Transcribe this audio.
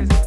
así.